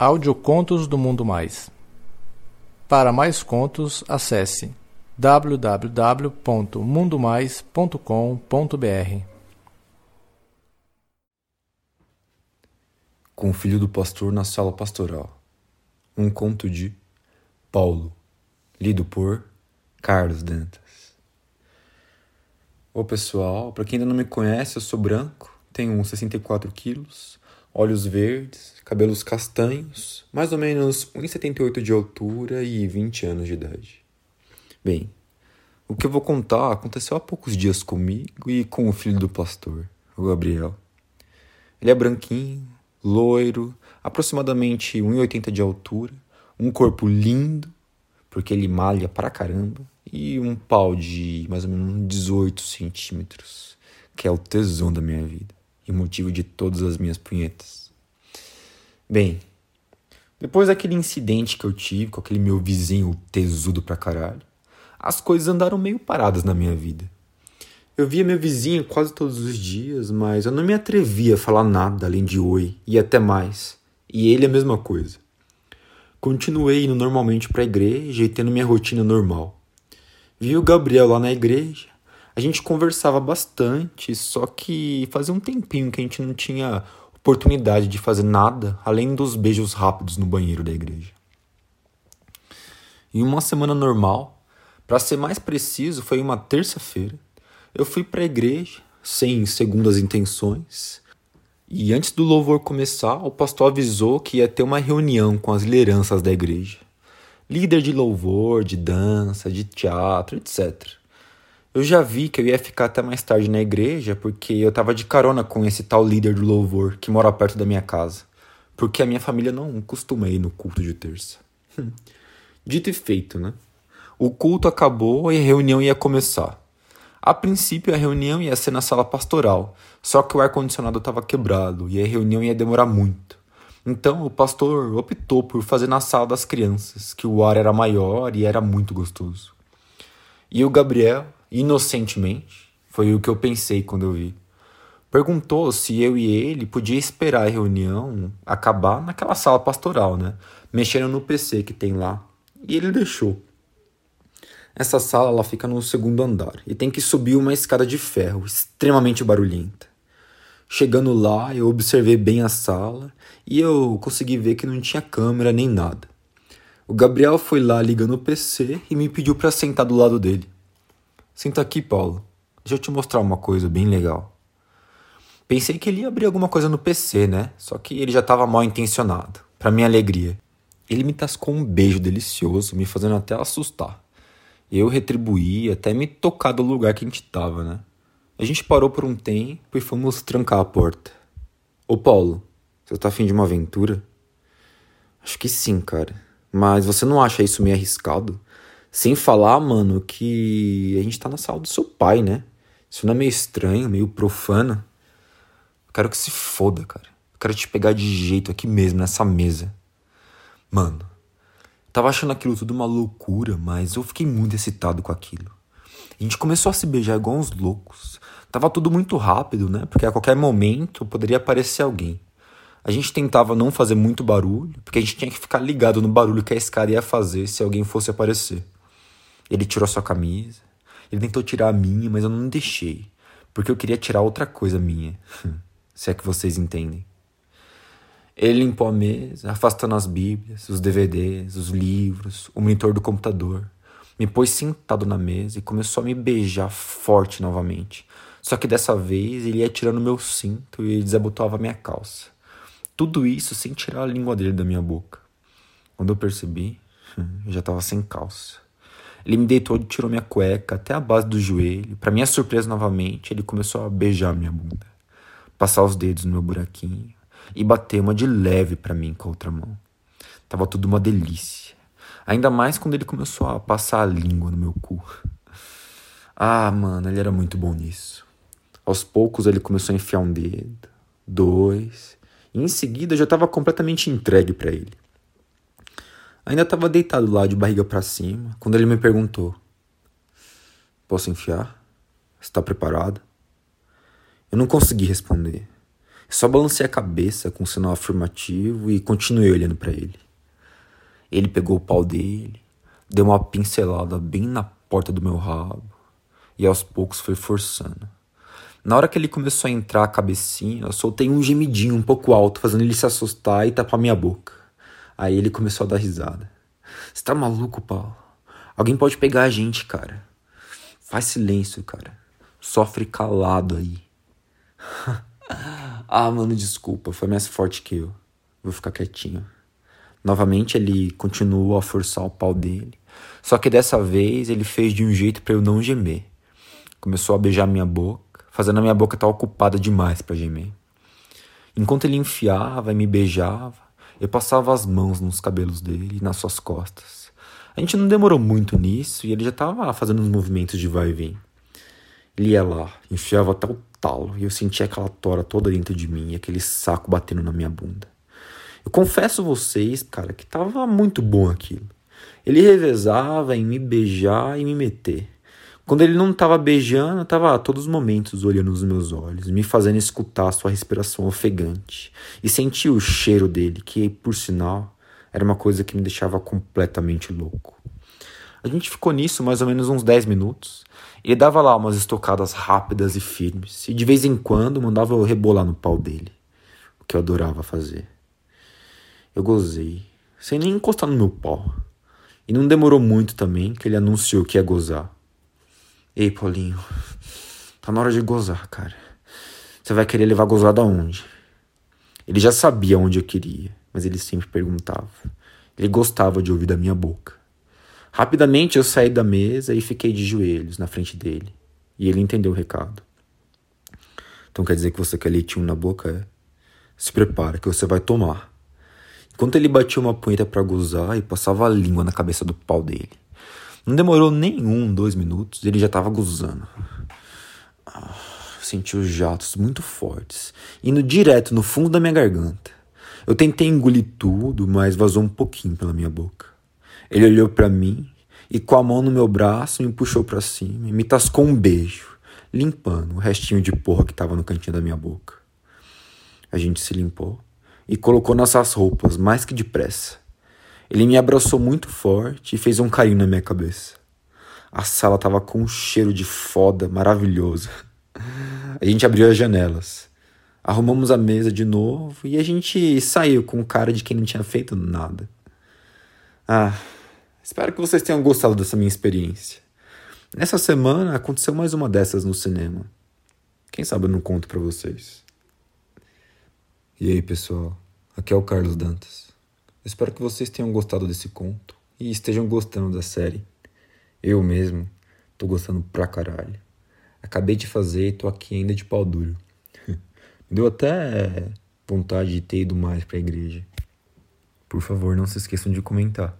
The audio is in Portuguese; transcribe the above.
Audiocontos do Mundo Mais. Para mais contos, acesse www.mundomais.com.br. Com o filho do pastor na sala pastoral. Um conto de Paulo, lido por Carlos Dantas. Ô pessoal, para quem ainda não me conhece, eu sou branco, tenho uns 64 quilos, olhos verdes, cabelos castanhos, mais ou menos 1,78 de altura e 20 anos de idade. Bem, o que eu vou contar aconteceu há poucos dias comigo e com o filho do pastor, o Gabriel. Ele é branquinho, loiro, aproximadamente 1,80 de altura, um corpo lindo, porque ele malha pra caramba, e um pau de mais ou menos 18 centímetros, que é o tesão da minha vida e motivo de todas as minhas punhetas. Bem, depois daquele incidente que eu tive com aquele meu vizinho tesudo pra caralho, as coisas andaram meio paradas na minha vida. Eu via meu vizinho quase todos os dias, mas eu não me atrevia a falar nada além de oi e até mais. E ele a mesma coisa. Continuei indo normalmente para a igreja e tendo minha rotina normal. Vi o Gabriel lá na igreja, a gente conversava bastante, só que fazia um tempinho que a gente não tinha oportunidade de fazer nada além dos beijos rápidos no banheiro da igreja. Em uma semana normal, para ser mais preciso, foi uma terça-feira, eu fui para a igreja sem segundas intenções. E antes do louvor começar, o pastor avisou que ia ter uma reunião com as lideranças da igreja. Líder de louvor, de dança, de teatro, etc. Eu já vi que eu ia ficar até mais tarde na igreja porque eu tava de carona com esse tal líder do louvor que mora perto da minha casa. Porque a minha família não costuma ir no culto de terça. Dito e feito, né? O culto acabou e a reunião ia começar. A princípio a reunião ia ser na sala pastoral, só que o ar-condicionado estava quebrado e a reunião ia demorar muito. Então o pastor optou por fazer na sala das crianças, que o ar era maior e era muito gostoso. E o Gabriel, inocentemente, foi o que eu pensei quando eu vi. Perguntou se eu e ele podia esperar a reunião acabar naquela sala pastoral, né? Mexendo no PC que tem lá. E ele deixou. Essa sala ela fica no segundo andar e tem que subir uma escada de ferro extremamente barulhenta. Chegando lá, eu observei bem a sala e eu consegui ver que não tinha câmera nem nada. O Gabriel foi lá ligando o PC e me pediu para sentar do lado dele. Senta aqui, Paulo. Deixa eu te mostrar uma coisa bem legal. Pensei que ele ia abrir alguma coisa no PC, né? Só que ele já estava mal intencionado, para minha alegria. Ele me tascou um beijo delicioso, me fazendo até assustar. Eu retribuí até me tocar do lugar que a gente tava, né? A gente parou por um tempo e fomos trancar a porta. Ô Paulo, você tá afim de uma aventura? Acho que sim, cara. Mas você não acha isso meio arriscado? Sem falar, mano, que a gente tá na sala do seu pai, né? Isso não é meio estranho, meio profano? Eu quero que se foda, cara. Eu quero te pegar de jeito aqui mesmo, nessa mesa. Mano, tava achando aquilo tudo uma loucura, mas eu fiquei muito excitado com aquilo. A gente começou a se beijar igual uns loucos. Tava tudo muito rápido, né? Porque a qualquer momento poderia aparecer alguém. A gente tentava não fazer muito barulho, porque a gente tinha que ficar ligado no barulho que a escada ia fazer se alguém fosse aparecer. Ele tirou sua camisa. Ele tentou tirar a minha, mas eu não deixei. Porque eu queria tirar outra coisa minha. se é que vocês entendem. Ele limpou a mesa, afastando as bíblias, os DVDs, os livros, o monitor do computador. Me pôs sentado na mesa e começou a me beijar forte novamente. Só que dessa vez ele ia tirando meu cinto e desabotoava minha calça. Tudo isso sem tirar a língua dele da minha boca. Quando eu percebi, eu já estava sem calça. Ele me deitou e tirou minha cueca até a base do joelho. Para minha surpresa, novamente, ele começou a beijar minha bunda, passar os dedos no meu buraquinho e bater uma de leve para mim com a outra mão. Tava tudo uma delícia. Ainda mais quando ele começou a passar a língua no meu cu. Ah, mano, ele era muito bom nisso. Aos poucos ele começou a enfiar um dedo, dois, e em seguida eu já estava completamente entregue para ele. Ainda estava deitado lá de barriga para cima quando ele me perguntou: Posso enfiar? Está preparado? Eu não consegui responder. Só balancei a cabeça com um sinal afirmativo e continuei olhando para ele. Ele pegou o pau dele, deu uma pincelada bem na porta do meu rabo e aos poucos foi forçando. Na hora que ele começou a entrar a cabecinha, eu soltei um gemidinho um pouco alto, fazendo ele se assustar e tapar minha boca. Aí ele começou a dar risada. Você tá maluco, Paulo? Alguém pode pegar a gente, cara. Faz silêncio, cara. Sofre calado aí. ah, mano, desculpa. Foi mais forte que eu. Vou ficar quietinho. Novamente ele continuou a forçar o pau dele. Só que dessa vez ele fez de um jeito para eu não gemer. Começou a beijar minha boca, fazendo a minha boca estar tá ocupada demais para gemer. Enquanto ele enfiava e me beijava, eu passava as mãos nos cabelos dele nas suas costas. A gente não demorou muito nisso e ele já estava fazendo uns movimentos de vai e vem. Ele ia lá, enfiava até o talo e eu sentia aquela tora toda dentro de mim e aquele saco batendo na minha bunda. Eu confesso vocês, cara, que tava muito bom aquilo. Ele revezava em me beijar e me meter. Quando ele não estava beijando, estava a todos os momentos olhando nos meus olhos, me fazendo escutar sua respiração ofegante e sentir o cheiro dele, que, por sinal, era uma coisa que me deixava completamente louco. A gente ficou nisso mais ou menos uns 10 minutos. Ele dava lá umas estocadas rápidas e firmes, e de vez em quando mandava eu rebolar no pau dele, o que eu adorava fazer. Eu gozei, sem nem encostar no meu pau. E não demorou muito também que ele anunciou que ia gozar. Ei, Paulinho, tá na hora de gozar, cara. Você vai querer levar gozada aonde? Ele já sabia onde eu queria, mas ele sempre perguntava. Ele gostava de ouvir da minha boca. Rapidamente eu saí da mesa e fiquei de joelhos na frente dele. E ele entendeu o recado. Então quer dizer que você quer leitinho na boca? É? Se prepara que você vai tomar. Enquanto ele batia uma punheta para gozar e passava a língua na cabeça do pau dele. Não demorou nem um, dois minutos, ele já estava gozando. Senti os jatos muito fortes, indo direto no fundo da minha garganta. Eu tentei engolir tudo, mas vazou um pouquinho pela minha boca. Ele olhou para mim e com a mão no meu braço me puxou para cima e me tascou um beijo, limpando o restinho de porra que estava no cantinho da minha boca. A gente se limpou e colocou nossas roupas mais que depressa. Ele me abraçou muito forte e fez um carinho na minha cabeça. A sala estava com um cheiro de foda maravilhoso. A gente abriu as janelas. Arrumamos a mesa de novo e a gente saiu com cara de quem não tinha feito nada. Ah, espero que vocês tenham gostado dessa minha experiência. Nessa semana aconteceu mais uma dessas no cinema. Quem sabe eu não conto para vocês. E aí, pessoal? Aqui é o Carlos Dantas. Espero que vocês tenham gostado desse conto e estejam gostando da série. Eu mesmo tô gostando pra caralho. Acabei de fazer e tô aqui ainda de pau duro. Deu até vontade de ter ido mais pra igreja. Por favor, não se esqueçam de comentar.